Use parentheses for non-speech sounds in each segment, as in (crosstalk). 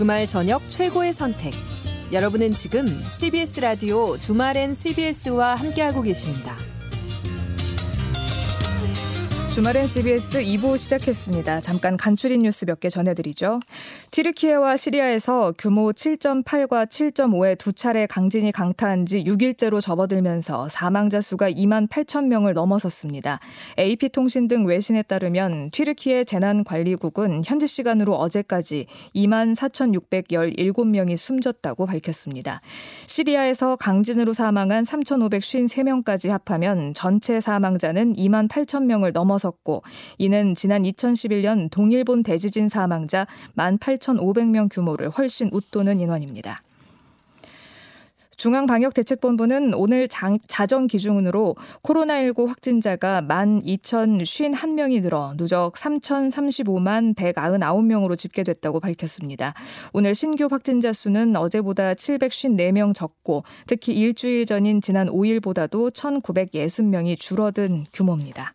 주말 저녁 최고의 선택. 여러분은 지금 CBS 라디오 주말엔 CBS와 함께하고 계십니다. 주말엔 CBS 2부 시작했습니다. 잠깐 간추린 뉴스 몇 개 전해드리죠. 튀르키예와 시리아에서 규모 7.8과 7.5의 두 차례 강진이 강타한 지 6일째로 접어들면서 사망자 수가 2만 8천 명을 넘어섰습니다. AP통신 등 외신에 따르면 튀르키예 재난관리국은 현지 시간으로 어제까지 2만 4,617명이 숨졌다고 밝혔습니다. 시리아에서 강진으로 사망한 3,553명까지 합하면 전체 사망자는 2만 8천 명을 넘어 섰 섰고 이는 지난 2011년 동일본 대지진 사망자 18,500명 규모를 훨씬 웃도는 인원입니다. 중앙방역대책본부는 오늘 장, 자정 기준으로 코로나19 확진자가 12,051명이 늘어 누적 3,035만 199명으로 집계됐다고 밝혔습니다. 오늘 신규 확진자 수는 어제보다 754명 적고 특히 일주일 전인 지난 5일보다도 1,960명이 줄어든 규모입니다.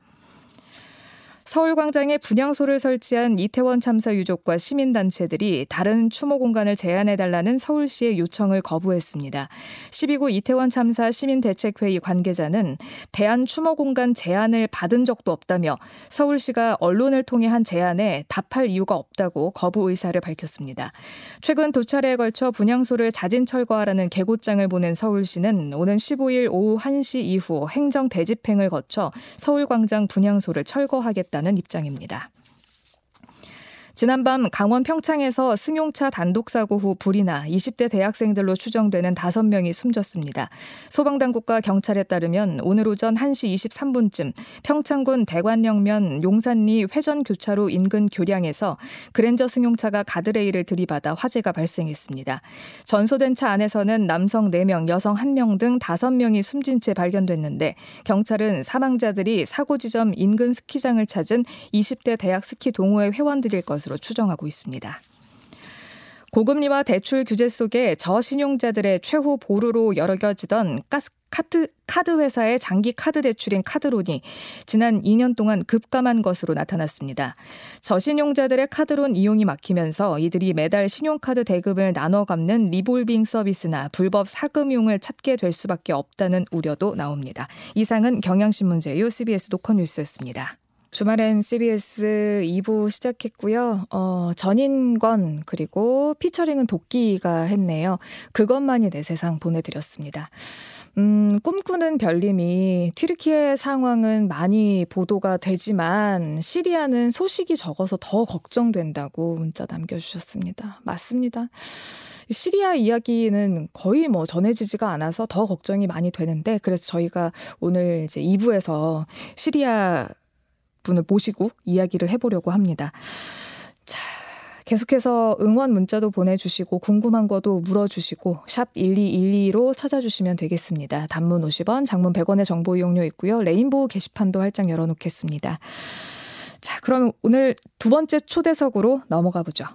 서울광장에 분향소를 설치한 이태원 참사 유족과 시민단체들이 다른 추모 공간을 제한해달라는 서울시의 요청을 거부했습니다. 12구 이태원 참사 시민대책회의 관계자는 대한 추모 공간 제한을 받은 적도 없다며 서울시가 언론을 통해 한 제안에 답할 이유가 없다고 거부 의사를 밝혔습니다. 최근 두 차례에 걸쳐 분향소를 자진 철거하라는 개고장을 보낸 서울시는 오는 15일 오후 1시 이후 행정 대집행을 거쳐 서울광장 분향소를 철거하겠다. 있다는 입장입니다. 지난밤 강원 평창에서 승용차 단독 사고 후 불이 나 20대 대학생들로 추정되는 5명이 숨졌습니다. 소방당국과 경찰에 따르면 오늘 오전 1시 23분쯤 평창군 대관령면 용산리 회전교차로 인근 교량에서 그랜저 승용차가 가드레일을 들이받아 화재가 발생했습니다. 전소된 차 안에서는 남성 4명, 여성 1명 등 5명이 숨진 채 발견됐는데 경찰은 사망자들이 사고 지점 인근 스키장을 찾은 20대 대학 스키 동호회 회원들일 것으로 것으로 추정하고 있습니다. 고금리와 대출 규제 속에 저신용자들의 최후 보루로 여겨지던 가스 카드, 카드 회사의 장기 카드 대출인 카드론이 지난 2년 동안 급감한 것으로 나타났습니다. 저신용자들의 카드론 이용이 막히면서 이들이 매달 신용카드 대금을 나눠 갚는 리볼빙 서비스나 불법 사금융을 찾게 될 수밖에 없다는 우려도 나옵니다. 이상은 경향신문 제휴 CBS 노컷뉴스였습니다. 주말엔 CBS 2부 시작했고요. 어, 전인권 그리고 피처링은 도끼가 했네요. 그것만이 내 세상 보내드렸습니다. 음, 꿈꾸는 별님이 튀르키예 상황은 많이 보도가 되지만 시리아는 소식이 적어서 더 걱정된다고 문자 남겨주셨습니다. 맞습니다. 시리아 이야기는 거의 뭐 전해지지가 않아서 더 걱정이 많이 되는데 그래서 저희가 오늘 이제 2부에서 시리아 분을 모시고 이야기를 해보려고 합니다. 자, 계속해서 응원 문자도 보내주시고 궁금한 것도 물어주시고 샵 1212로 찾아주시면 되겠습니다. 단문 50원, 장문 100원의 정보 이용료 있고요. 레인보우 게시판도 활짝 열어놓겠습니다. 자, 그럼 오늘 두 번째 초대석으로 넘어가 보죠.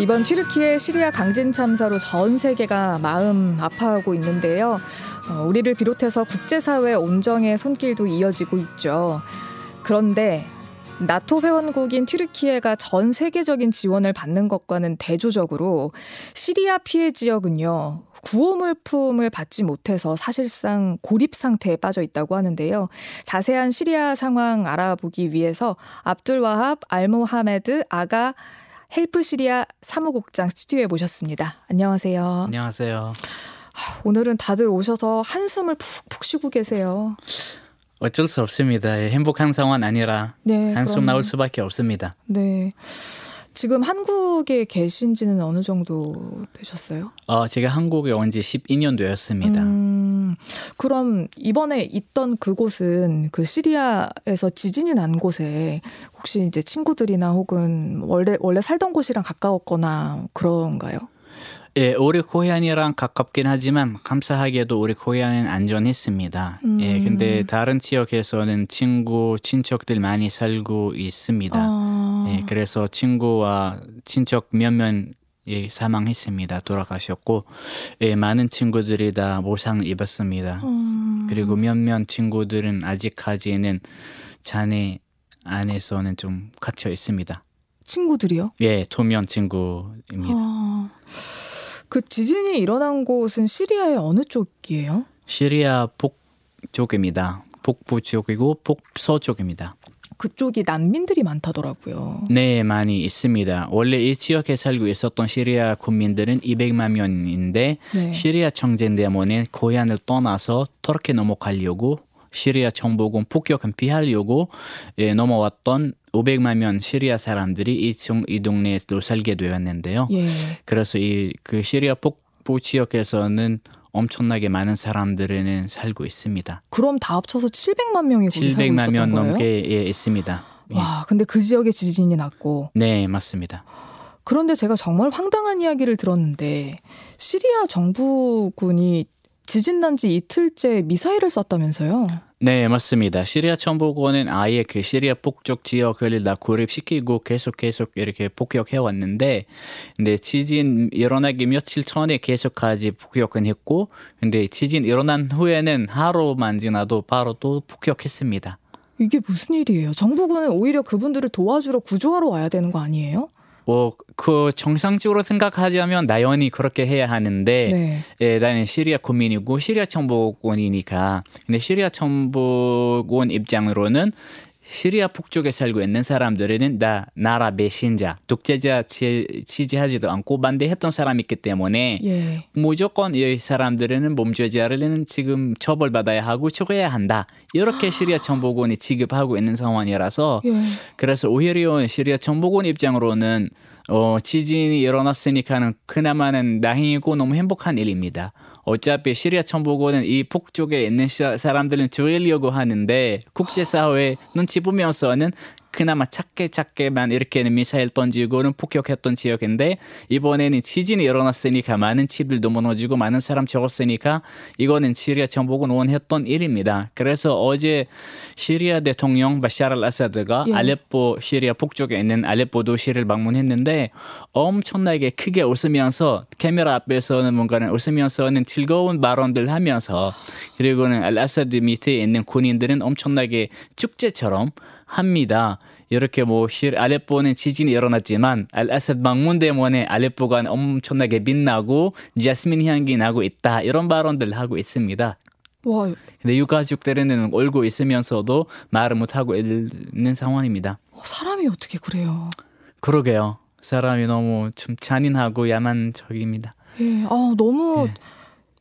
이번 튀르키예 시리아 강진 참사로 전 세계가 마음 아파하고 있는데요. 어, 우리를 비롯해서 국제사회 온정의 손길도 이어지고 있죠. 그런데 나토 회원국인 튀르키예가 전 세계적인 지원을 받는 것과는 대조적으로 시리아 피해 지역은요. 구호 물품을 받지 못해서 사실상 고립 상태에 빠져 있다고 하는데요. 자세한 시리아 상황 알아보기 위해서 압둘 와합 알모하메드 아가 헬프 시리아 사무국장 스튜디오에 모셨습니다. 안녕하세요. 안녕하세요. 오늘은 다들 오셔서 한숨을 푹푹 쉬고 계세요. 어쩔 수 없습니다. 행복한 상황 아니라 네, 한숨 그럼... 나올 수밖에 없습니다. 네. 지금 한국에 계신 지는 어느 정도 되셨어요? 어, 제가 한국에 온 지 12년 되었습니다. 음, 그럼 이번에 있던 그곳은 그 시리아에서 지진이 난 곳에 혹시 이제 친구들이나 혹은 원래 원래 살던 곳이랑 가까웠거나 그런가요? 예, 우리 고향이랑 가깝긴 하지만 감사하게도 우리 고향은 안전했습니다. 음. 예, 근데 다른 지역에서는 친구, 친척들 많이 살고 있습니다. 아. 예, 그래서 친구와 친척 몇몇 예, 사망했습니다. 돌아가셨고 예, 많은 친구들이 다 모상을 입었습니다. 음. 그리고 몇몇 친구들은 아직까지는 잔해 안에서는 좀 갇혀 있습니다. 친구들이요? 예, 투명 친구입니다. 아, 그 지진이 일어난 곳은 시리아의 어느 쪽이에요? 시리아 북쪽입니다. 북부 쪽이고 북서쪽입니다. 그쪽이 난민들이 많다더라고요. 네, 많이 있습니다. 원래 이 지역에 살고 있었던 시리아 국민들은 200만 명인데 네. 시리아 때문에 고향을 떠나서 터키 넘어가려고 시리아 정부군 폭격은 피하려고 예, 넘어왔던 500만 명 시리아 사람들이 이, 중, 이 동네에 또 살게 되었는데요. 예. 그래서 이 그 시리아 북부 지역에서는 엄청나게 많은 사람들은 살고 있습니다. 그럼 다 합쳐서 700만 명이 거기 살고 700만 명? 넘게 예, 있습니다. 예. 와, 근데 그 지역에 지진이 났고 네, 맞습니다. 그런데 제가 정말 황당한 이야기를 들었는데 시리아 정부군이 지진 난 지 이틀째 미사일을 쐈다면서요? 네, 맞습니다. 시리아 정부군은 아예 그 시리아 북쪽 지역을 다 고립시키고 계속 계속 이렇게 폭격해 왔는데, 근데 지진 일어나기 며칠 전에 계속까지 폭격은 했고, 근데 지진 일어난 후에는 하루만 지나도 바로 또 폭격했습니다. 이게 무슨 일이에요? 정부군은 오히려 그분들을 도와주러 구조하러 와야 되는 거 아니에요? 뭐, 그 정상적으로 생각하자면 당연히 그렇게 해야 하는데, 네. 예, 나는 시리아 국민이고 시리아 정부군이니까. 근데 시리아 정부군 입장으로는 시리아 북쪽에 살고 있는 사람들은 다 나라 배신자, 독재자 지- 지지하지도 않고 반대했던 사람이기 때문에 예. 무조건 이 사람들은 범죄자를 지금 처벌받아야 하고 죽어야 한다. 이렇게 시리아 정부군이 지급하고 있는 상황이라서 예. 그래서 오히려 시리아 정부군 입장으로는 어, 지진이 일어났으니까는 그나마는 다행이고 너무 행복한 일입니다. 어차피 시리아 정부군은 이 북쪽에 있는 시- 사람들은 죽이려고 하는데 국제사회 눈치 보면서는 그나마 작게 작게만 이렇게는 미사일 던지고는 폭격했던 지역인데 이번에는 지진이 일어났으니까 많은 집들도 무너지고 많은 사람 죽었으니까 이거는 시리아 정부군 원했던 일입니다. 그래서 어제 시리아 대통령 바샤르 알 아사드가 예. 알레포 시리아 북쪽에 있는 알레포 도시를 방문했는데 엄청나게 크게 웃으면서 카메라 앞에서는 뭔가는 웃으면서는 즐거운 발언들 하면서 그리고는 알 아사드 밑에 있는 군인들은 엄청나게 축제처럼 합니다. 이렇게 뭐 시- 알레포는 지진이 일어났지만 알 아사드 방문 때문에 알레포가 엄청나게 빛나고 자스민 향기 나고 있다 이런 발언들 하고 있습니다. 와, 근데 유가족들은 울고 있으면서도 말을 못 하고 있는 상황입니다. 사람이 어떻게 그래요? 그러게요. 사람이 너무 좀 잔인하고 야만적입니다. 예. 아, 너무 예.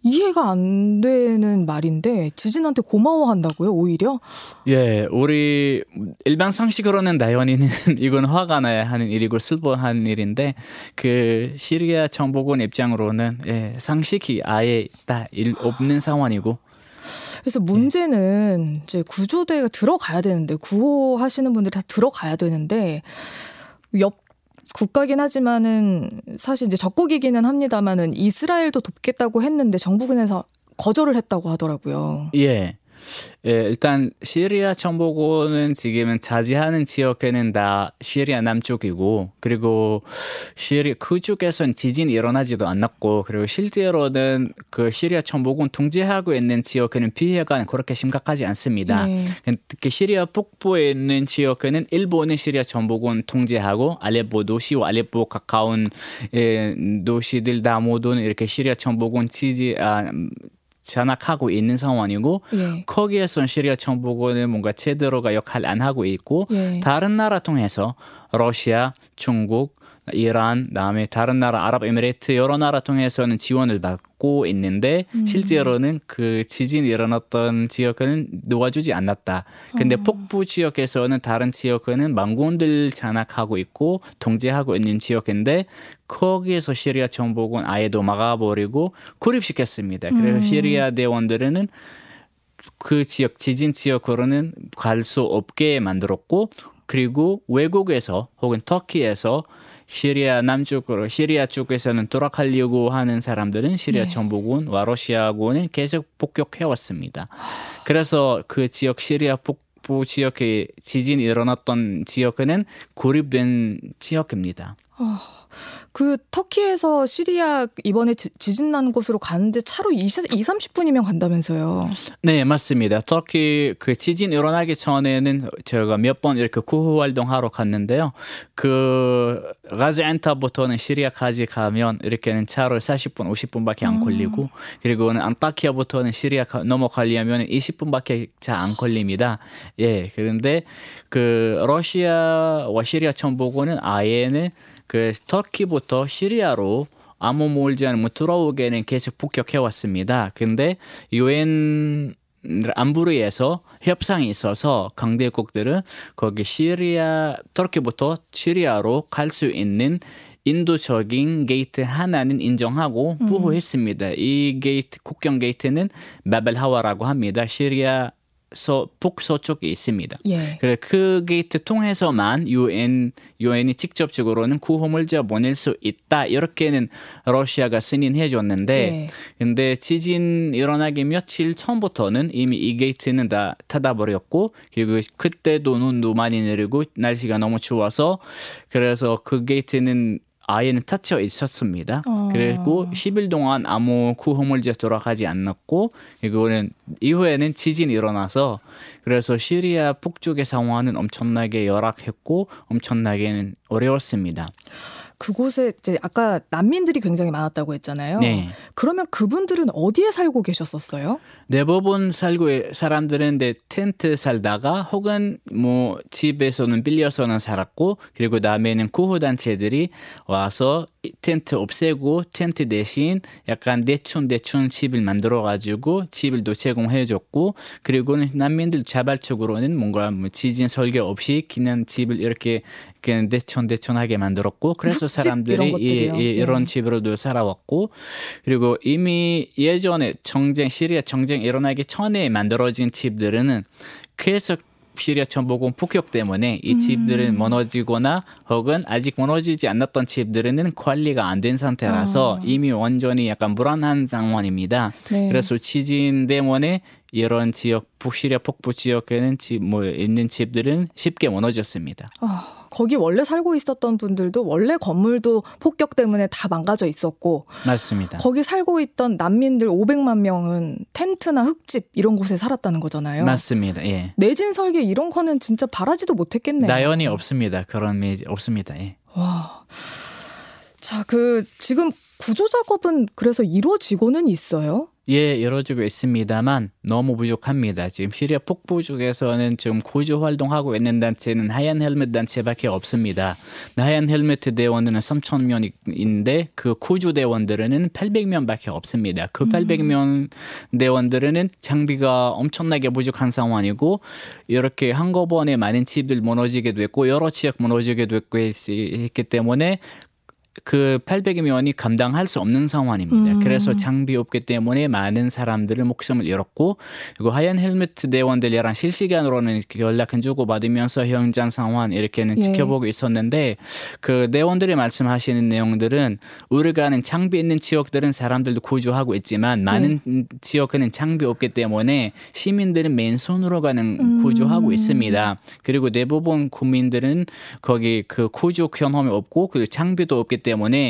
이해가 안 되는 말인데 지진한테 고마워한다고요, 오히려? 예, 우리 일반 상식으로는 당연히는 (laughs) 이건 화가 나야 하는 일이고 슬퍼하는 일인데 그 시리아 정부군 입장으로는 예, 상식이 아예 다 일, 없는 상황이고 그래서 문제는 이제 구조대가 들어가야 되는데 구호하시는 분들이 다 들어가야 되는데 옆 국가긴 하지만은 사실 이제 적국이기는 합니다만은 이스라엘도 돕겠다고 했는데 정부군에서 거절을 했다고 하더라고요. 예. 예, 일단 시리아 정부군은 지금은 차지하는 지역에는 다 시리아 남쪽이고 그리고 시리 그쪽에선 지진이 일어나지도 않았고 그리고 실제로는 그 시리아 정부군 통제하고 있는 지역에는 피해가 그렇게 심각하지 않습니다. 예. 특히 시리아 북부에 있는 지역에는 일본은 시리아 정부군 통제하고 알레포 도시와 알레포 가까운 예, 도시들 다 모두는 이렇게 시리아 정부군 지지 아, 음, 장악하고 있는 상황이고 예. 거기에선 시리아 정부군은 뭔가 제대로가 역할 안 하고 있고 예. 다른 나라 통해서 러시아, 중국, 이란, 다음에 다른 나라 아랍에미레이트 여러 나라 통해서는 지원을 받고 있는데 음. 실제로는 그 지진이 일어났던 지역은 도와주지 않았다. 근데 어. 북부 지역에서는 다른 지역은 망군들 장악하고 있고 통제하고 있는 지역인데 거기에서 시리아 정부군 아예도 막아버리고 고립시켰습니다. 그래서 음. 시리아 대원들은 그 지역 지진 지역으로는 갈 수 없게 만들었고 그리고 외국에서 혹은 터키에서 시리아 남쪽으로 시리아 쪽에서는 돌아가려고 하는 사람들은 시리아 네. 정부군과 러시아군은 계속 폭격해 왔습니다. 그래서 그 지역 시리아 북부 지역에 지진이 일어났던 지역은 고립된 지역입니다. 어, 그 터키에서 시리아 이번에 지, 진 난 곳으로 가는데 차로 20, 2, 30분이면 간다면서요. 네, 맞습니다. 터키 그 지진 일어나기 전에는 제가 몇 번 이렇게 구호 활동하러 갔는데요. 그 가즈안타부터는 시리아까지 가면 이렇게는 차로 40분, 50분밖에 안 걸리고 음. 그리고는 안타키아부터는 시리아 넘어가려면 20분밖에 잘 안 걸립니다. 예, 그런데 그 러시아와 시리아 정보고는 아예는 그 터키부터 시리아로 아무 몰지 않으면 들어오게는 계속 폭격해 왔습니다. 근데 유엔 안보리에서 협상이 있어서 강대국들은 거기 시리아 터키부터 시리아로 갈 수 있는 인도적인 게이트 하나는 인정하고 보호했습니다. 음. 이 게이트 국경 게이트는 바벨하와라고 합니다. 시리아 서 북서쪽에 있습니다. 예. 그래 그 게이트 통해서만 유엔 유엔이 직접적으로는 구호물자 보낼 수 있다 이렇게는 러시아가 승인해 줬는데 예. 근데 지진 일어나기 며칠 전부터는 이미 이 게이트는 다 닫아 버렸고 그리고 그때도 눈도 많이 내리고 날씨가 너무 추워서 그래서 그 게이트는 아예는 닫혀 있었습니다. 어. 그리고 10일 동안 아무 구호물질 돌아가지 않았고 이거는 이후에는 지진이 일어나서 그래서 시리아 북쪽의 상황은 엄청나게 열악했고 엄청나게 어려웠습니다. 그곳에 이제 아까 난민들이 굉장히 많았다고 했잖아요. 네. 그러면 그분들은 어디에 살고 계셨었어요? 대부분 살고 사람들은 데 텐트 살다가 혹은 뭐 집에서는 빌려서는 살았고 그리고 다음에는 구호 단체들이 와서 텐트 없애고 텐트 대신 약간 대충 대충 집을 만들어 가지고 집을 또 제공해 줬고 그리고는 난민들 자발적으로는 뭔가 뭐 지진 설계 없이 그냥 집을 이렇게 그냥 대충 대충하게 만들었고 그래서 사람들이 이런, 이, 이, 예. 이런 집으로도 살아왔고 그리고 이미 예전에 정쟁 시리아 정쟁 일어나기 전에 만들어진 집들은 계속 시리아 천보공 폭격 때문에 이 집들은 음. 무너지거나 혹은 아직 무너지지 않았던 집들은 관리가 안 된 상태라서 어. 이미 완전히 약간 불안한 상황입니다. 네. 그래서 지진 때문에 이런 지역 북시리아 폭부 지역에는 집 뭐 있는 집들은 쉽게 무너졌습니다. 어. 거기 원래 살고 있었던 분들도 원래 건물도 폭격 때문에 다 망가져 있었고 맞습니다. 거기 살고 있던 난민들 500만 명은 텐트나 흙집 이런 곳에 살았다는 거잖아요. 맞습니다. 예. 내진 설계 이런 거는 진짜 바라지도 못했겠네요. 나연이 없습니다. 그런 매 없습니다. 예. 와. 자, 그 지금 구조 작업은 그래서 이루어지고는 있어요? 예, 이루어지고 있습니다만 너무 부족합니다. 지금 시리아 북부 쪽에서는 좀 구조 활동하고 있는 단체는 하얀 헬멧 단체밖에 없습니다. 하얀 헬멧 대원은 3천 명인데 그 구조 대원들은 800명밖에 없습니다. 그 800명 음. 대원들은 장비가 엄청나게 부족한 상황이고 이렇게 한꺼번에 많은 집들 무너지게 됐고 여러 지역 무너지게 됐고 했기 때문에 그 800여명이 감당할 수 없는 상황입니다. 음. 그래서 장비 없기 때문에 많은 사람들을 목숨을 잃었고 그리고 하얀 헬멧 대원들이랑 실시간으로는 연락을 주고 받으면서 현장 상황 이렇게는 예. 지켜보고 있었는데 그 대원들이 말씀하시는 내용들은 우리가 는 장비 있는 지역들은 사람들도 구조하고 있지만 많은 예. 지역은 장비 없기 때문에 시민들은 맨손으로 가는 음. 구조하고 있습니다. 그리고 대부분 국민들은 거기 그 구조 경험이 없고 그 장비도 없기 때문에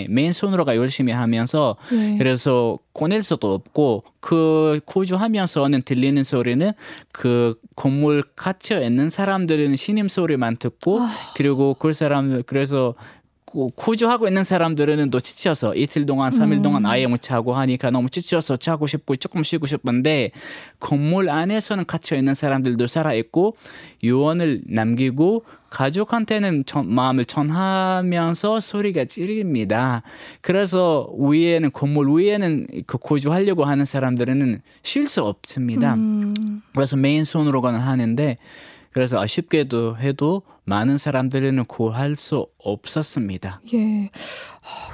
맨손으로가 열심히 하면서 네. 그래서 꺼낼 수도 없고 그 구조하면서는 들리는 소리는 그 건물 갇혀 있는 사람들은 신임 소리만 듣고 아. 그리고 그 사람 그래서 구조하고 있는 사람들은 또 지쳐서 이틀 동안, 삼일 동안 음. 아예 못 자고 하니까 너무 지쳐서 자고 싶고 조금 쉬고 싶은데 건물 안에서는 갇혀 있는 사람들도 살아 있고 유언을 남기고 가족한테는 전, 마음을 전하면서 소리가 찌릅니다. 그래서 위에는 건물 위에는 그 거주하려고 하는 사람들은 쉴 수 없습니다. 음. 그래서 메인손으로가는 하는데 그래서 아쉽게도 해도 많은 사람들은 구할 수 없었습니다. 예.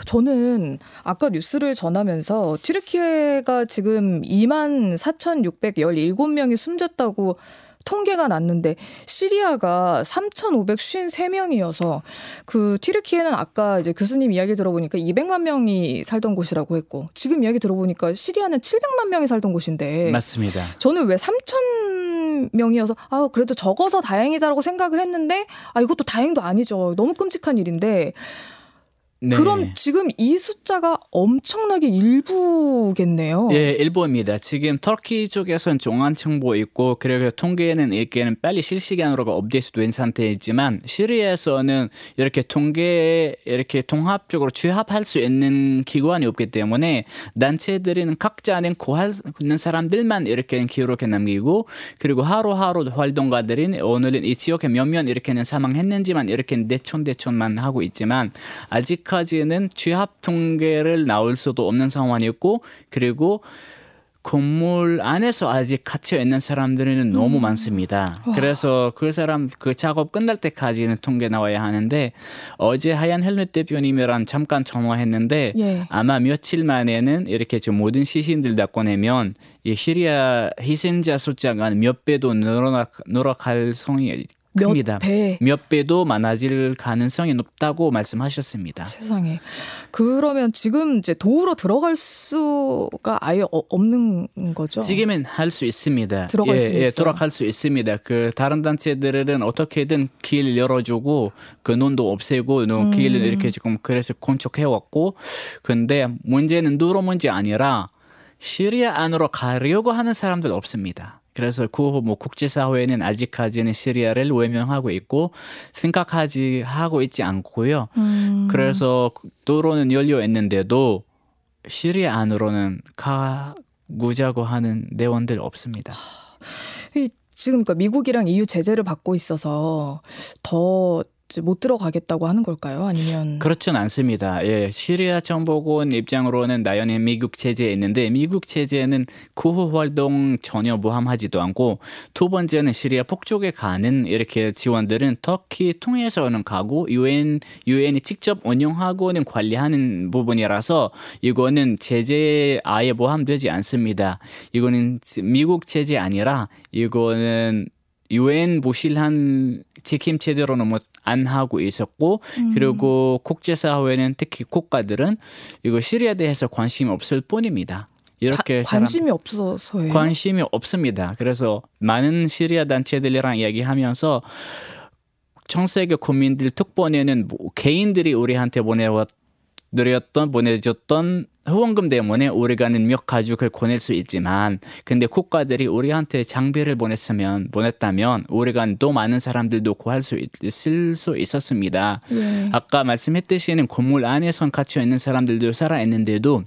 저는 아까 뉴스를 전하면서 튀르키예가 지금 2만 4,617명이 숨졌다고 통계가 났는데 시리아가 3,553명이어서 그 튀르키예는 아까 이제 교수님 이야기 들어보니까 200만 명이 살던 곳이라고 했고 지금 이야기 들어보니까 시리아는 700만 명이 살던 곳인데 맞습니다. 저는 왜 3천 명이어서 아 그래도 적어서 다행이다라고 생각을 했는데 아 이것도 다행도 아니죠. 너무 끔찍한 일인데 네. 그럼 지금 이 숫자가 엄청나게 일부겠네요. 예, 일부입니다. 지금 터키 쪽에서는 종합 정보 있고 그리고 통계는 이렇게는 빨리 실시간으로 업데이트된 상태이지만 시리아에서는 이렇게 통계 이렇게 통합적으로 취합할 수 있는 기관이 없기 때문에 단체들은 각자는 구할 있는 사람들만 이렇게 기록해 남기고 그리고 하루하루 활동가들은 오늘은 이 지역에 몇명 이렇게는 사망했는지만 이렇게 대촌 대촌만 하고 있지만 아직 아직까지는 취합 통계를 나올 수도 없는 상황이었고 그리고 건물 안에서 아직 갇혀 있는 사람들은 너무 음. 많습니다. 그래서 그 사람 그 작업 끝날 때까지는 통계 나와야 하는데 어제 하얀 헬멧 대표님이랑 잠깐 전화했는데 예. 아마 며칠 만에는 이렇게 좀 모든 시신들 다 꺼내면 이 시리아 희생자 숫자가 몇 배도 늘어나 늘어갈 성이 큽니다. 배. 몇 배도 많아질 가능성이 높다고 말씀하셨습니다. 세상에. 그러면 지금 이제 도우러 들어갈 수가 아예 어, 없는 거죠? 지금은 할 수 있습니다. 들어갈 예, 수 예, 들어갈 수 있습니다. 그 다른 단체들은 어떻게든 길 열어주고 근원도 없애고 음. 길을 이렇게 지금 그래서 건축해 왔고 근데 문제는 누로 문제 아니라 시리아 안으로 가려고 하는 사람들 없습니다. 그래서 그 뭐 국제사회는 아직까지는 시리아를 외면하고 있고 생각하지 하고 있지 않고요. 음. 그래서 도로는 열려 있는데도 시리아 안으로는 가구자고 하는 내원들 없습니다. 지금 그러니까 미국이랑 EU 제재를 받고 있어서 더 못 들어가겠다고 하는 걸까요? 아니면 그렇진 않습니다. 예, 시리아 정보군 입장으로는 나연히 미국 체제에 있는데 미국 체제는 구호 활동 전혀 모함하지도 않고 두 번째는 시리아 북쪽에 가는 이렇게 지원들은 터키 통해서는 가고 유엔 유엔이 직접 운영하고는 관리하는 부분이라서 이거는 제재 아예 포함되지 않습니다. 이거는 미국 체제 아니라 이거는 유엔 무실한 책임 제대로는 뭐 안 하고 있었고 음. 그리고 국제사회는 특히 국가들은 이거 시리아에 대해서 관심이 없을 뿐입니다. 이렇게 가, 관심이 없어서요. 관심이 없습니다. 그래서 많은 시리아 단체들이랑 이야기하면서 전 세계 국민들 특본에는 뭐 개인들이 우리한테 보내왔 드렸던 보내줬던 후원금 때문에 우리가 능력 가죽을 보낼 수 있지만 근데 국가들이 우리한테 장비를 보냈으면 보냈다면 우리가 또 많은 사람들도 구할 수 있 을 수 있었습니다. 예. 아까 말씀했듯이는 건물 안에선 갇혀 있는 사람들도 살아 있는데도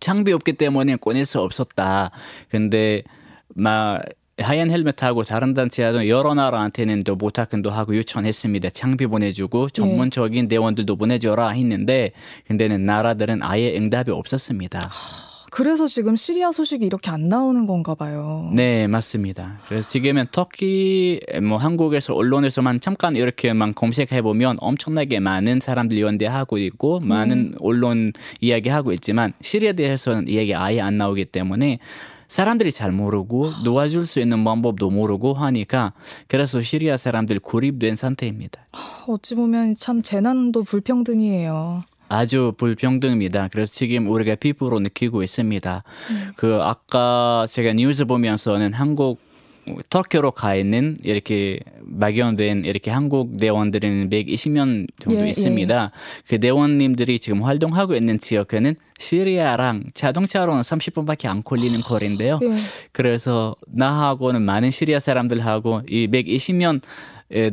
장비 없기 때문에 꺼낼 수 없었다. 근데 막 하얀 헬멧하고 다른 단체와도 여러 나라한테는 또 모타큰도 하고 요청했습니다. 장비 보내주고 전문적인 대원들도 보내줘라 했는데 근데는 나라들은 아예 응답이 없었습니다. 그래서 지금 시리아 소식이 이렇게 안 나오는 건가 봐요. 네, 맞습니다. 그래서 지금은 터키, 뭐 한국에서 언론에서만 잠깐 이렇게만 검색해 보면 엄청나게 많은 사람들이 연대하고 있고 많은 네. 언론 이야기하고 있지만 시리아에 대해서는 이야기 아예 안 나오기 때문에 사람들이 잘 모르고 도와줄 수 있는 방법도 모르고 하니까 그래서 시리아 사람들 고립된 상태입니다. 어찌 보면 참 재난도 불평등이에요. 아주 불평등입니다. 그래서 지금 우리가 피부로 느끼고 있습니다. 음. 그 아까 제가 뉴스 보면서는 한국 터키로 가 있는 이렇게 막연된 이렇게 한국 대원들은 120명 정도 예, 있습니다. 예. 그 대원님들이 지금 활동하고 있는 지역에는 시리아랑 자동차로는 30분밖에 안 걸리는 거리인데요. 예. 그래서 나하고는 많은 시리아 사람들하고 이 120명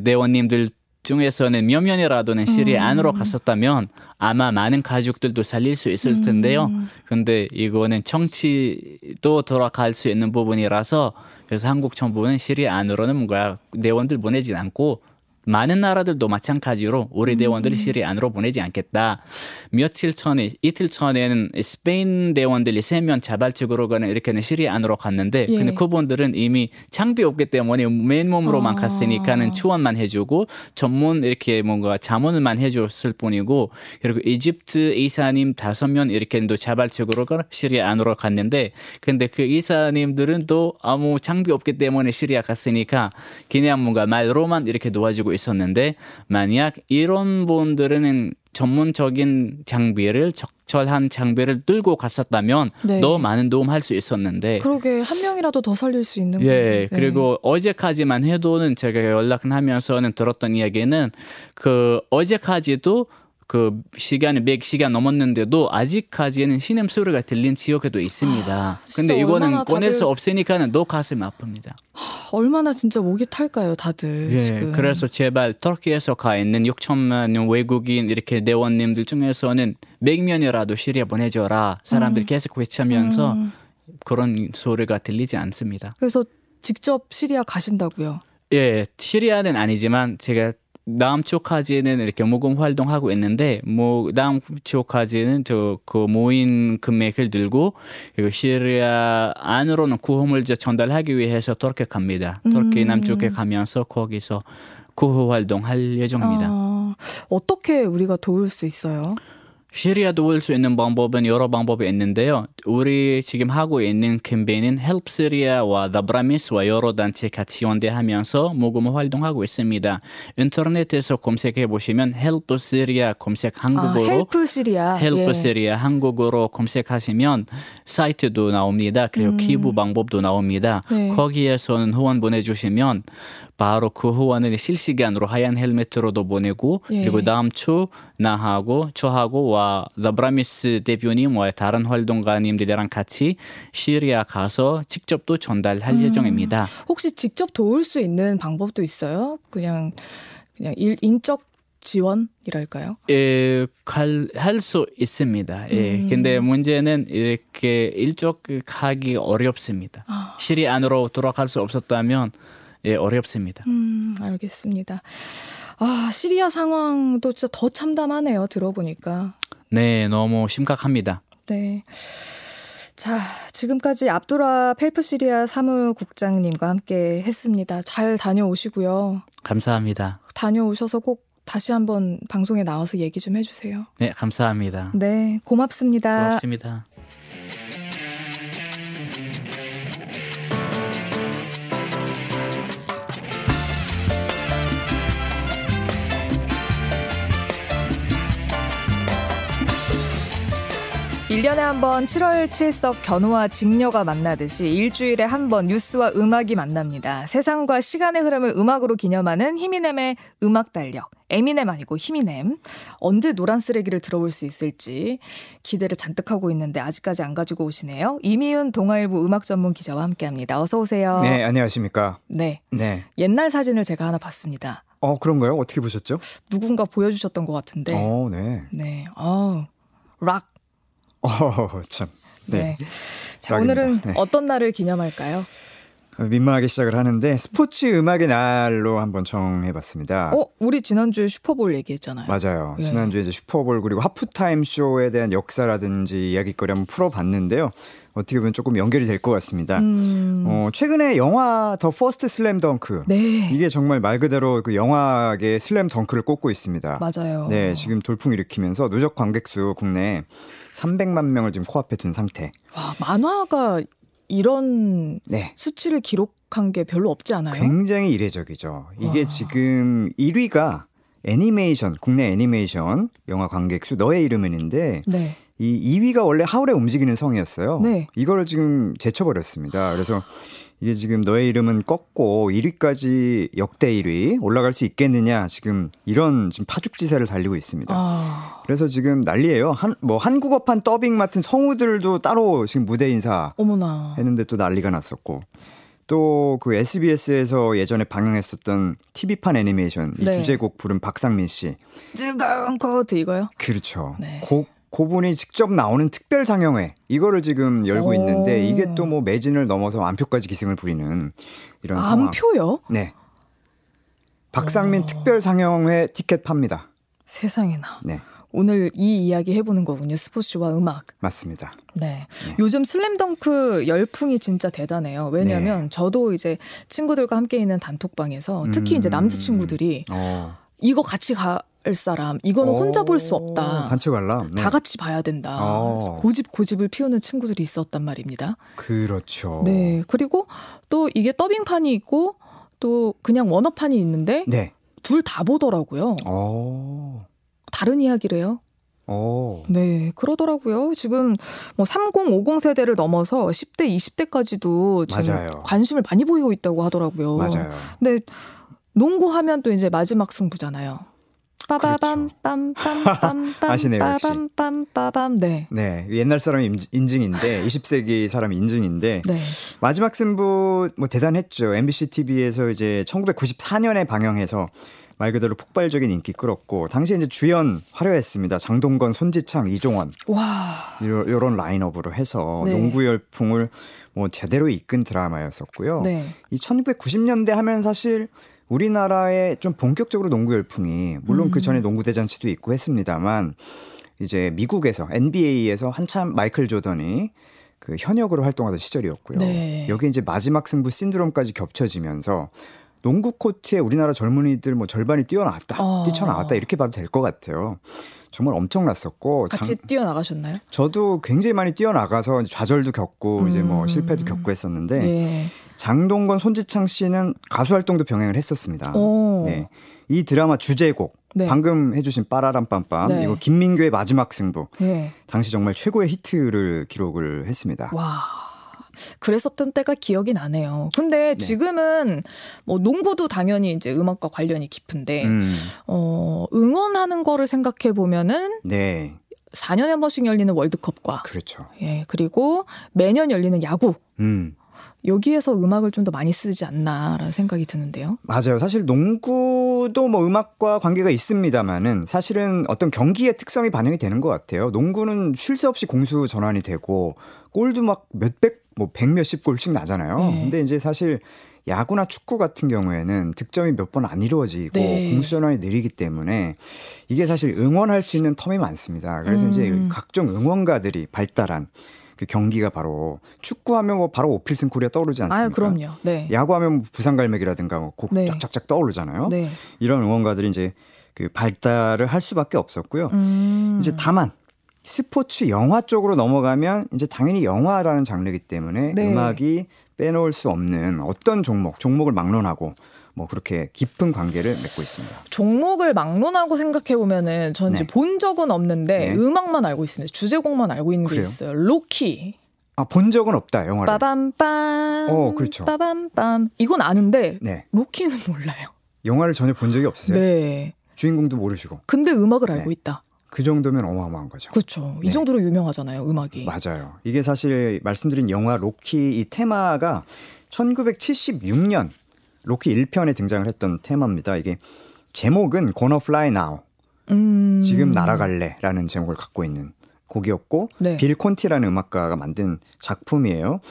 대원님들 중에서는 몇 명이라도는 시리아 음. 안으로 갔었다면 아마 많은 가족들도 살릴 수 있을 텐데요. 음. 근데 이거는 정치도 돌아갈 수 있는 부분이라서 그래서 한국 정부는 시리아 안으로는 뭔가 내원들 보내지 않고 많은 나라들도 마찬가지로 우리 대원들이 음. 시리아 안으로 보내지 않겠다. 며칠 전에 이틀 전에는 스페인 대원들이 세 명 자발적으로 가는 이렇게는 시리아 안으로 갔는데 예. 근데 그분들은 이미 장비 없기 때문에 맨몸으로만 아. 갔으니까는 추원만 해주고 전문 이렇게 뭔가 자문을만 해줬을 뿐이고 그리고 이집트 이사님 다섯 명 이렇게도 자발적으로 시리아 안으로 갔는데 근데 그 이사님들은 또 아무 장비 없기 때문에 시리아 갔으니까 그냥 뭔가 말로만 이렇게 도와주 고 있었는데 만약 이런 분들은 전문적인 장비를 적절한 장비를 들고 갔었다면 네. 더 많은 도움 할 수 있었는데 그러게 한 명이라도 더 살릴 수 있는 예 네. 그리고 어제까지만 해도는 제가 연락하면서는 들었던 이야기는 그 어제까지도 그 시간이 100시간 넘었는데도 아직까지는 신음 소리가 들린 지역에도 있습니다. 아, 근데 이거는 꺼낼 수 없으니까는 너 가슴 아픕니다. 얼마나 진짜 목이 탈까요, 다들 예, 지금. 그래서 제발 터키에서 가 있는 6천만 외국인 이렇게 내원님들 중에서는 100명이라도 시리아 보내줘라. 사람들 계속 외치면서 음, 그런 소리가 들리지 않습니다. 그래서 직접 시리아 가신다고요. 예, 시리아는 아니지만 제가 다음 주까지는 이렇게 모금 활동하고 있는데 뭐 다음 주까지는 저 그 모인 금액을 들고 그리고 시리아 안으로는 구호물 전달하기 위해서 터키 갑니다. 터키 음. 남쪽에 가면서 거기서 구호 활동할 예정입니다. 아, 어떻게 우리가 도울 수 있어요? 시리아 도울 수 있는 방법은 여러 방법이 있는데요. 우리 지금 하고 있는 캠페인은 Help Syria와 The Promise와 여러 단체 같이 연대하면서 모금 활동하고 있습니다. 인터넷에서 검색해 보시면 Help Syria 검색 아, 한국어로 헬프 시리아. 헬프 예. 시리아 한국어로 검색하시면 사이트도 나옵니다. 그리고 음. 기부 방법도 나옵니다. 네. 거기에서는 후원 보내주시면 바로 그 후원을 실시간으로 하얀 헬멧으로도 보내고 예. 그리고 다음 주 나하고 저하고 와 더브라미스 대표님과 다른 활동가님들이랑 같이 시리아 가서 직접 또 전달할 음. 예정입니다. 혹시 직접 도울 수 있는 방법도 있어요? 그냥 그냥 일, 인적 지원이랄까요? 예, 할수 있습니다. 예. 음. 근데 문제는 이렇게 일적하기 어렵습니다. 아. 시리 안으로 돌아갈 수 없었다면 예, 어렵습니다. 음, 알겠습니다. 아, 시리아 상황도 진짜 더 참담하네요. 들어보니까. 네, 너무 심각합니다. 네. 자, 지금까지 압두라 펠프 시리아 사무국장님과 함께 했습니다. 잘 다녀오시고요. 감사합니다. 다녀오셔서 꼭 다시 한번 방송에 나와서 얘기 좀 해주세요. 네, 감사합니다. 네, 고맙습니다. 고맙습니다. 일년에 한 번 7월 7석 견우와 직녀가 만나듯이 일주일에 한 번 뉴스와 음악이 만납니다. 세상과 시간의 흐름을 음악으로 기념하는 히미넴의 음악 달력. 에미넴 아니고 히미넴. 언제 노란 쓰레기를 들어올 수 있을지 기대를 잔뜩 하고 있는데 아직까지 안 가지고 오시네요. 이미윤 동아일보 음악 전문 기자와 함께 합니다. 어서 오세요. 네, 안녕하십니까. 네. 네. 옛날 사진을 제가 하나 봤습니다. 어, 그런가요? 어떻게 보셨죠? 누군가 보여주셨던 것 같은데. 어, 네. 네. 어, 락. 어, 참. 네. 네. 자. 오늘은 네. 어떤 날을 기념할까요? 민망하게 시작을 하는데 스포츠 음악의 날로 한번 정해봤습니다. 어, 우리 지난주에 슈퍼볼 얘기했잖아요. 맞아요. 예. 지난주에 이제 슈퍼볼 그리고 하프타임 쇼에 대한 역사라든지 이야기거리 한번 풀어봤는데요. 어떻게 보면 조금 연결이 될 것 같습니다. 음, 어, 최근에 영화 The First Slam Dunk. 네. 이게 정말 말 그대로 그 영화계 슬램 덩크를 꽂고 있습니다. 맞아요. 네, 지금 돌풍 일으키면서 누적 관객 수 국내 300만 명을 지금 코앞에 둔 상태. 와, 만화가 이런 네. 수치를 기록한 게 별로 없지 않아요? 굉장히 이례적이죠. 이게 와. 지금 1위가 애니메이션, 국내 애니메이션 영화 관객 수 너의 이름은인데 네. 이 2위가 원래 하울의 움직이는 성이었어요. 네. 이거를 지금 제쳐버렸습니다. 그래서 이게 지금 너의 이름은 꺾고 1위까지 역대 1위 올라갈 수 있겠느냐 지금 이런 지금 파죽지세를 달리고 있습니다. 아, 그래서 지금 난리예요. 한 뭐 한국어판 더빙 맡은 성우들도 따로 지금 무대 인사 어머나. 했는데 또 난리가 났었고 또 그 SBS에서 예전에 방영했었던 TV판 애니메이션 이 네. 주제곡 부른 박상민 씨 뜨거운 코트 이거요? 그렇죠. 네. 고, 고분이 직접 나오는 특별 상영회 이거를 지금 열고 오. 있는데 이게 또 뭐 매진을 넘어서 안표까지 기승을 부리는 이런 상황. 안표요? 네. 박상민 오. 특별 상영회 티켓 팝니다. 세상에나. 네, 오늘 이 이야기 해보는 거군요. 스포츠와 음악. 맞습니다. 네. 네. 요즘 슬램덩크 열풍이 진짜 대단해요. 왜냐하면 네. 저도 이제 친구들과 함께 있는 단톡방에서 특히 이제 음. 남자친구들이 어. 이거 같이 갈 사람, 이거는 혼자 볼 수 없다. 단체 관람. 네. 다 같이 봐야 된다. 어. 고집 고집을 피우는 친구들이 있었단 말입니다. 그렇죠. 네. 그리고 또 이게 더빙판이 있고 또 그냥 원어판이 있는데 네. 둘다 보더라고요. 어. 다른 이야기래요. 어. 네, 그러더라고요. 지금 뭐 30, 50 세대를 넘어서 10대, 20대까지도 지금 맞아요. 관심을 많이 보이고 있다고 하더라고요. 맞아요. 근데 농구하면 또 이제 마지막 승부잖아요. 빠바밤 빰빰 빰빰 (laughs) 아시네요, 역시. 빠밤빰빰빰 네. 네, 옛날 사람 인증- 인증인데 (laughs) 20세기 사람 인증인데 네. 마지막 승부 뭐 대단했죠. MBC TV에서 이제 1994년에 방영해서 말 그대로 폭발적인 인기 끌었고 당시에 이제 주연 화려했습니다. 장동건, 손지창, 이종원 와. 요, 요런 라인업으로 해서 네. 농구 열풍을 뭐 제대로 이끈 드라마였었고요. 네. 이 1990년대 하면 사실 우리나라에 좀 본격적으로 농구 열풍이 물론 그 음. 전에 농구 대잔치도 있고 했습니다만 이제 미국에서 NBA에서 한참 마이클 조던이 그 현역으로 활동하던 시절이었고요. 네. 여기 이제 마지막 승부 신드롬까지 겹쳐지면서 농구 코트에 우리나라 젊은이들 뭐 절반이 뛰어나왔다, 어. 뛰쳐나왔다 이렇게 봐도 될 것 같아요. 정말 엄청났었고 같이 뛰어나가셨나요? 저도 굉장히 많이 뛰어나가서 좌절도 겪고 이제 뭐 음. 실패도 겪고 했었는데 예. 장동건, 손지창 씨는 가수 활동도 병행을 했었습니다. 오. 네. 이 드라마 주제곡 네. 방금 해주신 빠라람 빰빰 네. 이거 김민규의 마지막 승부 예. 당시 정말 최고의 히트를 기록을 했습니다. 와. 그랬었던 때가 기억이 나네요. 근데 네. 지금은 뭐 농구도 당연히 이제 음악과 관련이 깊은데 음, 어, 응원하는 거를 생각해 보면은 네, 4년에 한 번씩 열리는 월드컵과 그렇죠. 예, 그리고 매년 열리는 야구 음, 여기에서 음악을 좀 더 많이 쓰지 않나라는 생각이 드는데요. 맞아요. 사실 농구도 뭐 음악과 관계가 있습니다만은 사실은 어떤 경기의 특성이 반영이 되는 것 같아요. 농구는 쉴 새 없이 공수 전환이 되고 골도 막 몇백, 뭐 백 몇십 골씩 나잖아요. 네. 근데 이제 사실 야구나 축구 같은 경우에는 득점이 몇 번 안 이루어지고 네. 공수 전환이 느리기 때문에 이게 사실 응원할 수 있는 텀이 많습니다. 그래서 이제 음. 각종 응원가들이 발달한 그 경기가 바로 축구하면 뭐 바로 오필슨 코리아 떠오르지 않습니까? 아, 그럼요. 네. 야구하면 뭐 부산갈매기라든가 뭐곡 네. 쫙쫙쫙 떠오르잖아요. 네. 이런 응원가들이 이제 그 발달을 할 수밖에 없었고요. 음. 이제 다만 스포츠 영화 쪽으로 넘어가면 이제 당연히 영화라는 장르이기 때문에 네. 음악이 빼놓을 수 없는 어떤 종목, 종목을 막론하고 뭐 그렇게 깊은 관계를 맺고 있습니다. 종목을 막론하고 생각해 보면은 전 이제 네. 본 적은 없는데 네. 음악만 알고 있습니다. 주제곡만 알고 있는 게 그래요? 있어요. 로키. 아, 본 적은 없다, 영화를. 빠밤빰. 어, 그렇죠. 빠밤빰. 이건 아는데 네. 로키는 몰라요. 영화를 전혀 본 적이 없으세요? 네. 주인공도 모르시고. 근데 음악을 알고 네. 있다. 그 정도면 어마어마한 거죠. 그렇죠. 이 네. 정도로 유명하잖아요, 음악이. 맞아요. 이게 사실 말씀드린 영화 로키 이 테마가 1976년 로키 1편에 등장을 했던 테마입니다. 이게 제목은 Gonna Fly Now. 음. 지금 날아갈래라는 제목을 갖고 있는 곡이었고 네. 빌 콘티라는 음악가가 만든 작품이에요.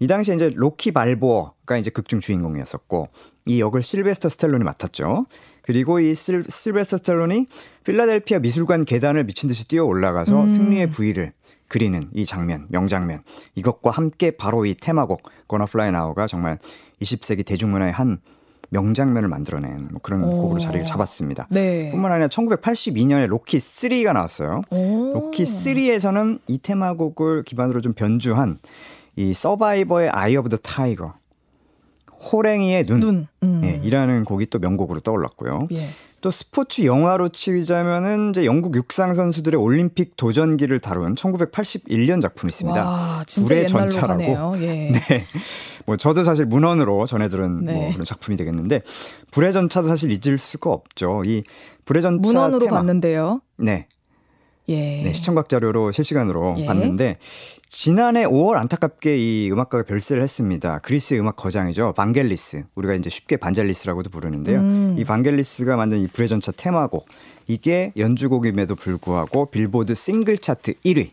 이 당시에 이제 로키 발보어가 이제 극중 주인공이었었고 이 역을 실베스터 스텔론이 맡았죠. 그리고 이 실, 실베스터 스텔론이 필라델피아 미술관 계단을 미친 듯이 뛰어 올라가서 음. 승리의 V를 그리는 이 장면, 명장면. 이것과 함께 바로 이 테마곡 Gonna Fly Now가 정말 20세기 대중문화의 한 명장면을 만들어낸 뭐 그런 오. 곡으로 자리를 잡았습니다. 네. 뿐만 아니라 1982년에 로키 3가 나왔어요. 오. 로키 3에서는 이 테마곡을 기반으로 좀 변주한 이 서바이버의 Eye of the Tiger 호랭이의 눈, 눈. 음. 예, 이라는 곡이 또 명곡으로 떠올랐고요. 예. 또 스포츠 영화로 치자면은 이제 영국 육상 선수들의 올림픽 도전기를 다룬 1981년 작품이 있습니다. 와, 진짜 불의 옛날로 전차라고. 예. (laughs) 네. 뭐 저도 사실 문헌으로 전해 들은 네. 뭐 그런 작품이 되겠는데 불의 전차도 사실 잊을 수가 없죠. 이 불의 전차 문헌으로 테마. 봤는데요. 네. 예. 네, 시청각 자료로 실시간으로 예. 봤는데 지난해 5월 안타깝게 이 음악가가 별세를 했습니다. 그리스의 음악 거장이죠. 반겔리스. 우리가 이제 쉽게 반젤리스라고도 부르는데요. 음. 이 반겔리스가 만든 이 불의 전차 테마곡 이게 연주곡임에도 불구하고 빌보드 싱글 차트 1위.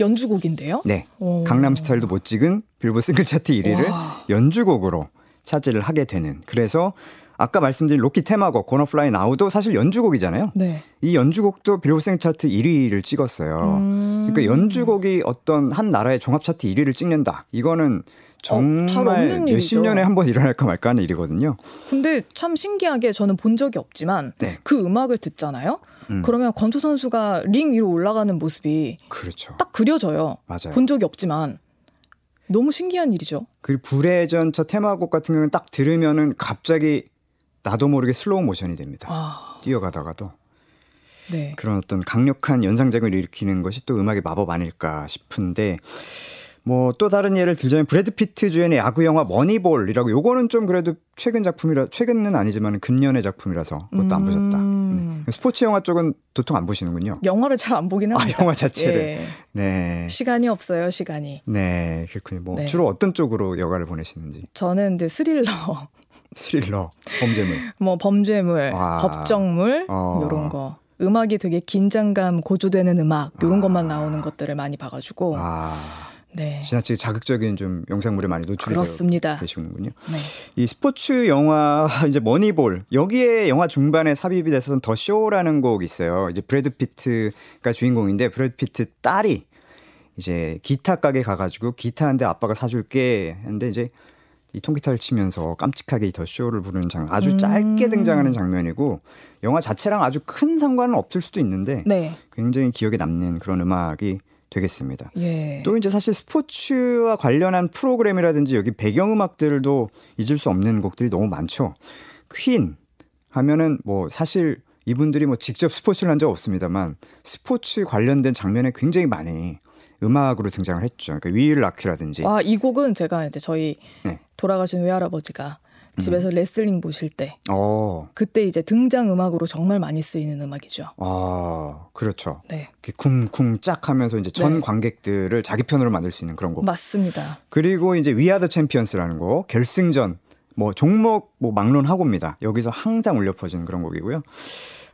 연주곡인데요. 네. 오. 강남 스타일도 못 찍은 빌보드 싱글 차트 1위를 와. 연주곡으로 차지를 하게 되는. 그래서 아까 말씀드린 로키 테마곡 Gonna Fly Now도 사실 연주곡이잖아요. 네. 이 연주곡도 빌보드 싱글 차트 1위를 찍었어요. 음. 그러니까 연주곡이 어떤 한 나라의 종합 차트 1위를 찍는다. 이거는 어, 잘 정말 없는 몇십. 년에 한 번 일어날까 말까 하는 일이거든요. 근데 참 신기하게 저는 본 적이 없지만 네. 그 음악을 듣잖아요. 음. 그러면 권투 선수가 링 위로 올라가는 모습이 그렇죠. 딱 그려져요. 맞아요. 본 적이 없지만 너무 신기한 일이죠. 그리고 불의 전차 테마곡 같은 경우는 딱 들으면은 갑자기 나도 모르게 슬로우 모션이 됩니다. 아, 뛰어가다가도 네. 그런 어떤 강력한 연상작용을 일으키는 것이 또 음악의 마법 아닐까 싶은데 뭐 또 다른 예를 들자면 브래드 피트 주연의 야구 영화 머니볼이라고 요거는 좀 그래도 최근 작품이라 최근은 아니지만 근년의 작품이라서 그것도 안 보셨다. 음. 스포츠 영화 쪽은 도통 안 보시는군요. 영화를 잘 안 보긴 아, 합니다. 영화 자체를. 예. 네. 시간이 없어요, 시간이. 네, 그렇군요. 뭐 네. 주로 어떤 쪽으로 여가를 보내시는지. 저는 근데 스릴러, 스릴러, 범죄물. 뭐 범죄물, 와. 법정물 어. 이런 거. 음악이 되게 긴장감 고조되는 음악 이런 아. 것만 나오는 것들을 많이 봐가지고 아, 네 지나치게 자극적인 좀 영상물에 많이 노출이 되어 그렇습니다. 계시는군요. 네. 이 스포츠 영화 (laughs) 이제 머니볼 여기에 영화 중반에 삽입이 돼서 The Show라는 곡 있어요. 이제 브래드 피트가 주인공인데 브래드 피트 딸이 이제 기타 가게 가가지고 기타 한대 아빠가 사줄게 했는데 이제 이 통기타를 치면서 깜찍하게 이더 쇼를 부르는 장면 아주 음. 짧게 등장하는 장면이고 영화 자체랑 아주 큰 상관은 없을 수도 있는데 네. 굉장히 기억에 남는 그런 음악이 되겠습니다. 예. 또 이제 사실 스포츠와 관련한 프로그램이라든지 여기 배경 음악들도 잊을 수 없는 곡들이 너무 많죠. 퀸 하면은 뭐 사실 이분들이 뭐 직접 스포츠를 한 적 없습니다만 스포츠 관련된 장면에 굉장히 많이 음악으로 등장을 했죠. 그러니까 We Will Rock You라든지 와, 이 곡은 제가 이제 저희 네. 돌아가신 외할아버지가 집에서 레슬링 보실 때 어, 그때 이제 등장 음악으로 정말 많이 쓰이는 음악이죠. 아, 그렇죠. 네. 이렇게 쿵쿵 짝 하면서 이제 전 네. 관객들을 자기 편으로 만들 수 있는 그런 곡. 맞습니다. 그리고 이제 We Are the Champions라는 곡 결승전 뭐 종목 뭐 막론하고입니다. 여기서 항상 울려 퍼지는 그런 곡이고요.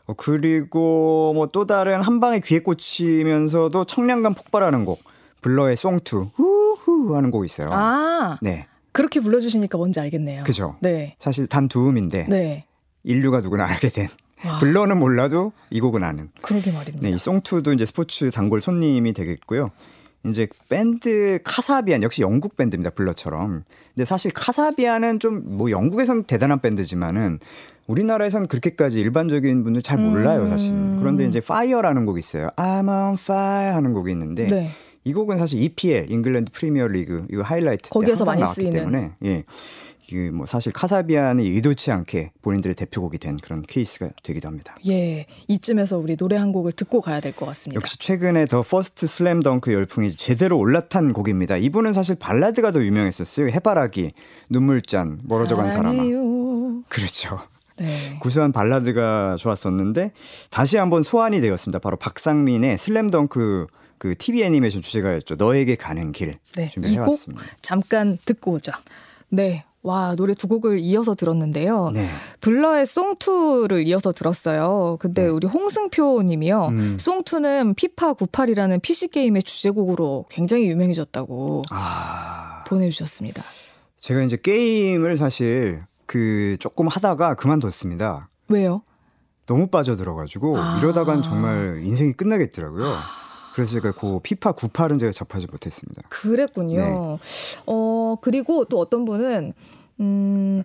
어, 그리고 뭐 또 다른 한 방에 귀에 꽂히면서도 청량감 폭발하는 곡 블러의 송투 후후 하는 곡이 있어요. 아, 네, 그렇게 불러주시니까 뭔지 알겠네요. 그죠. 네. 사실 단 두 음인데 네. 인류가 누구나 알게 된 와, 블러는 몰라도 이 곡은 아는. 그러게 말입니다. 네, 이 송투도 이제 스포츠 단골 손님이 되겠고요. 이제 밴드 카사비안 역시 영국 밴드입니다. 블러처럼. 근데 사실 카사비안은 좀 뭐 영국에선 대단한 밴드지만은 우리나라에선 그렇게까지 일반적인 분들 잘 몰라요, 사실. 음. 그런데 이제 Fire라는 곡이 있어요. I'm on fire 하는 곡이 있는데 네. 이 곡은 사실 EPL 잉글랜드 프리미어 리그 이거 하이라이트 때 거기에서 많이 나왔기 쓰이는. 때문에 예. 이게 뭐 사실 카사비안이 의도치 않게 본인들의 대표곡이 된 그런 케이스가 되기도 합니다. 예. 이쯤에서 우리 노래 한 곡을 듣고 가야 될 것 같습니다. 역시 최근에 The First 슬램 덩크 열풍이 제대로 올라탄 곡입니다. 이분은 사실 발라드가 더 유명했었어요. 해바라기, 눈물잔, 멀어져간 사람아. 그렇죠. 네. 구수한 발라드가 좋았었는데 다시 한번 소환이 되었습니다. 바로 박상민의 슬램 덩크 그 TV 애니메이션 주제가였죠. 너에게 가는 길 네. 준비해 이곡 왔습니다. 잠깐 듣고 오죠. 네. 와, 노래 두 곡을 이어서 들었는데요. 네. 블러의 송투를 이어서 들었어요. 근데 네. 우리 홍승표 님이요. 음. 송투는 피파 98이라는 PC게임의 주제곡으로 굉장히 유명해졌다고 아, 보내주셨습니다. 제가 이제 게임을 사실 그 조금 하다가 그만뒀습니다. 왜요? 너무 빠져들어가지고 아. 이러다간 정말 인생이 끝나겠더라고요. 그래서 제가 그 피파 98은 제가 접하지 못했습니다. 그랬군요. 네. 어, 그리고 또 어떤 분은, 음,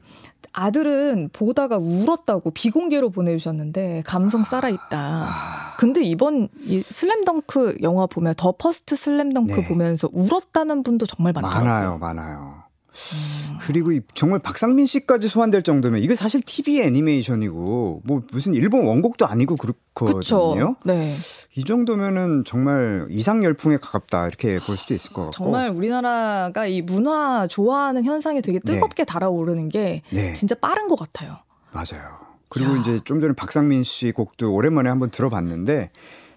아들은 보다가 울었다고 비공개로 보내주셨는데, 감성 살아있다. 아, 근데 이번 이 슬램덩크 영화 보면, The First 슬램덩크 네. 보면서 울었다는 분도 정말 많더라고요. 많아요, 많아요. 음. 그리고 이 정말 박상민 씨까지 소환될 정도면 이게 사실 TV 애니메이션이고 뭐 무슨 일본 원곡도 아니고. 그렇거든요. 네. 이 정도면은 정말 이상 열풍에 가깝다 이렇게 볼 수도 있을 것 같고. 정말 우리나라가 이 문화 좋아하는 현상이 되게 네. 뜨겁게 달아오르는 게 네, 진짜 빠른 것 같아요. 맞아요. 그리고 야. 이제 좀 전에 박상민 씨 곡도 오랜만에 한번 들어봤는데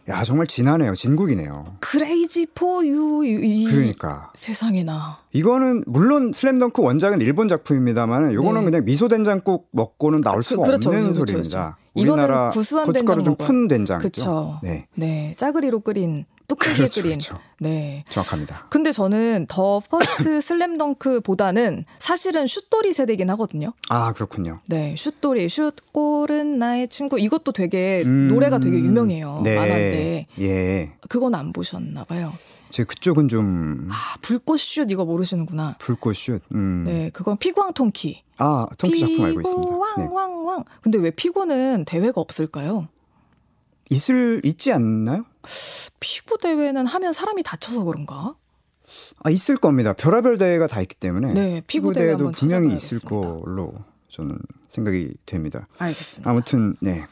야 정말 진하네요. 진국이네요. Crazy for You 이 그러니까 세상에나. 이거는 물론 슬램덩크 원작은 일본 작품입니다만 요거는 네. 그냥 미소 된장국 먹고는 나올 그- 수가 그렇죠, 없는 그렇죠, 소리입니다. 그렇죠. 이거는 우리나라 구수한 고춧가루 좀 된장 푼 된장 그쵸. 있죠. 네, 네, 짜그리로 끓인 뚝배기에 그렇죠, 끓인. 그렇죠. 네. 정확합니다. 근데 저는 The First (coughs) 슬램덩크보다는 사실은 슛돌이 세대긴 하거든요. 아 그렇군요. 네, 슛돌이 슛 볼은 나의 친구 이것도 되게 음, 노래가 되게 유명해요. 네. 만화인데 예, 그건 안 보셨나 봐요. 제 그쪽은 좀 아, 불꽃슛 이거 모르시는구나. 불꽃슛. 음. 네, 그건 피구왕 통키. 아 통키 작품 알고 있습니다. 네. 왕왕왕. 근데 왜 피구는 대회가 없을까요? 있을 있지 않나요? 피구 대회는 하면 사람이 다쳐서 그런가? 아 있을 겁니다. 별의별 대회가 다 있기 때문에 네, 피구 대회 대회도 분명히 있을. 걸로 저는 생각이 됩니다. 알겠습니다. 아무튼 네.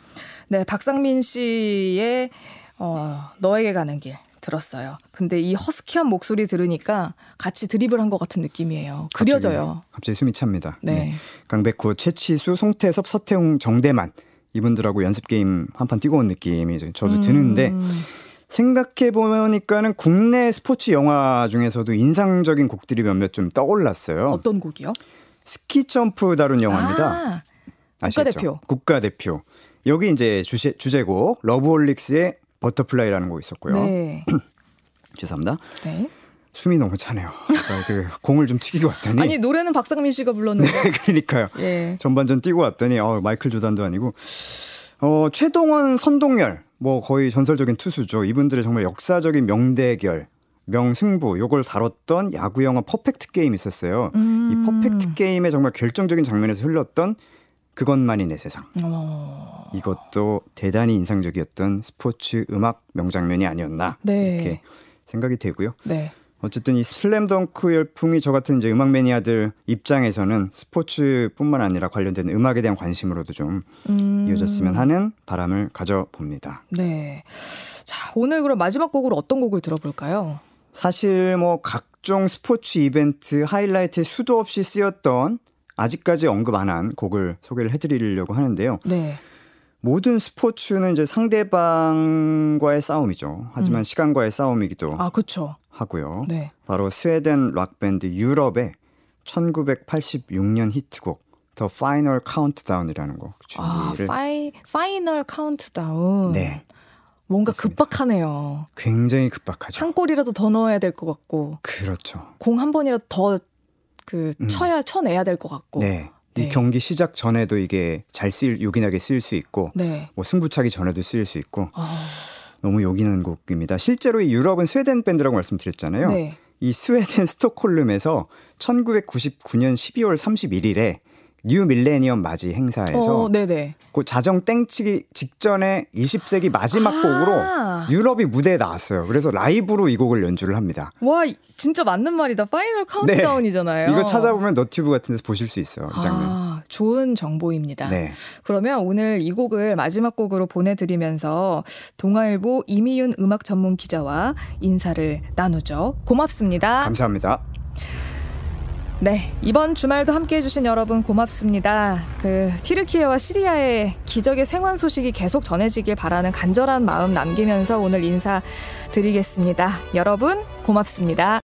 네, 박상민 씨의 어, 너에게 가는 길 들었어요. 근데 이 허스키한 목소리 들으니까 같이 드립을 한 것 같은 느낌이에요. 그려져요. 갑자기, 갑자기 숨이 찹니다. 네. 강백호, 최치수, 송태섭, 서태웅, 정대만 이분들하고 연습 게임 한 판 뛰고 온 느낌이 저도 드는데 음. 생각해 보니까는 국내 스포츠 영화 중에서도 인상적인 곡들이 몇몇 좀 떠올랐어요. 어떤 곡이요? 스키 점프 다룬 영화입니다. 아? 국가대표. 국가대표. 여기 이제 주제, 주제곡 러브홀릭스의 Butterfly라는 곡이 있었고요. 네. (clears throat) 죄송합니다. 네. 숨이 너무 차네요. 아까 그 (laughs) 공을 좀 튀기고 왔더니 아니 노래는 박상민 씨가 불렀는데. (laughs) 그러니까요. 예. 전반전 뛰고 왔더니 어, 마이클 조단도 아니고 어, 최동원, 선동열 뭐 거의 전설적인 투수죠. 이분들의 정말 역사적인 명대결, 명승부 요걸 다뤘던 야구 영화 퍼펙트 게임 있었어요. 음. 이 퍼펙트 게임의 정말 결정적인 장면에서 흘렀던 그것만이 내 세상. 어. 이것도 대단히 인상적이었던 스포츠 음악 명장면이 아니었나 네. 이렇게 생각이 되고요. 네. 어쨌든 이 슬램덩크 열풍이 저 같은 이제 음악 매니아들 입장에서는 스포츠뿐만 아니라 관련된 음악에 대한 관심으로도 좀 음. 이어졌으면 하는 바람을 가져봅니다. 네. 자, 오늘 그럼 마지막 곡으로 어떤 곡을 들어볼까요? 사실 뭐 각종 스포츠 이벤트 하이라이트에 수도 없이 쓰였던 아직까지 언급 안 한 곡을 소개를 해드리려고 하는데요. 네. 모든 스포츠는 이제 상대방과의 싸움이죠. 하지만 음. 시간과의 싸움이기도 아, 그쵸. 하고요. 네. 바로 스웨덴 락 밴드 유럽의 1986년 히트곡 The Final Countdown이라는 곡 아, 준비를 Fi, Final Countdown. 네 뭔가 맞습니다. 급박하네요. 굉장히 급박하죠. 한 골이라도 더 넣어야 될 것 같고, 그렇죠. 공 한 번이라도 더 그 음. 쳐야 쳐내야 될 것 같고. 네. 이 네. 경기 시작 전에도 이게 잘 쓰일 요긴하게 쓰일 수 있고 네. 뭐 승부차기 전에도 쓰일 수 있고 아, 너무 요긴한 곡입니다. 실제로 이 유럽은 스웨덴 밴드라고 말씀드렸잖아요. 네. 이 스웨덴 (laughs) 스톡홀름에서 1999년 12월 31일에 new millennium 맞이 행사에서 어. 그 자정 땡치기 직전에 20세기 마지막 곡으로 아, 유럽이 무대에 나왔어요. 그래서 라이브로 이 곡을 연주를 합니다. 와, 이- 진짜 맞는 말이다. Final Countdown이잖아요. 네. 이거 찾아보면 너튜브 같은 데서 보실 수 있어요. 이 장면. 아, 좋은 정보입니다. 네. 그러면 오늘 이 곡을 마지막 곡으로 보내드리면서 동아일보 이미윤 음악 전문 기자와 인사를 나누죠. 고맙습니다. 감사합니다. 네, 이번 주말도 함께 해주신 여러분 고맙습니다. 그 튀르키예와 시리아의 기적의 생還소식이 계속 전해지길 바라는 간절한 마음 남기면서 오늘 인사드리겠습니다. 여러분 고맙습니다.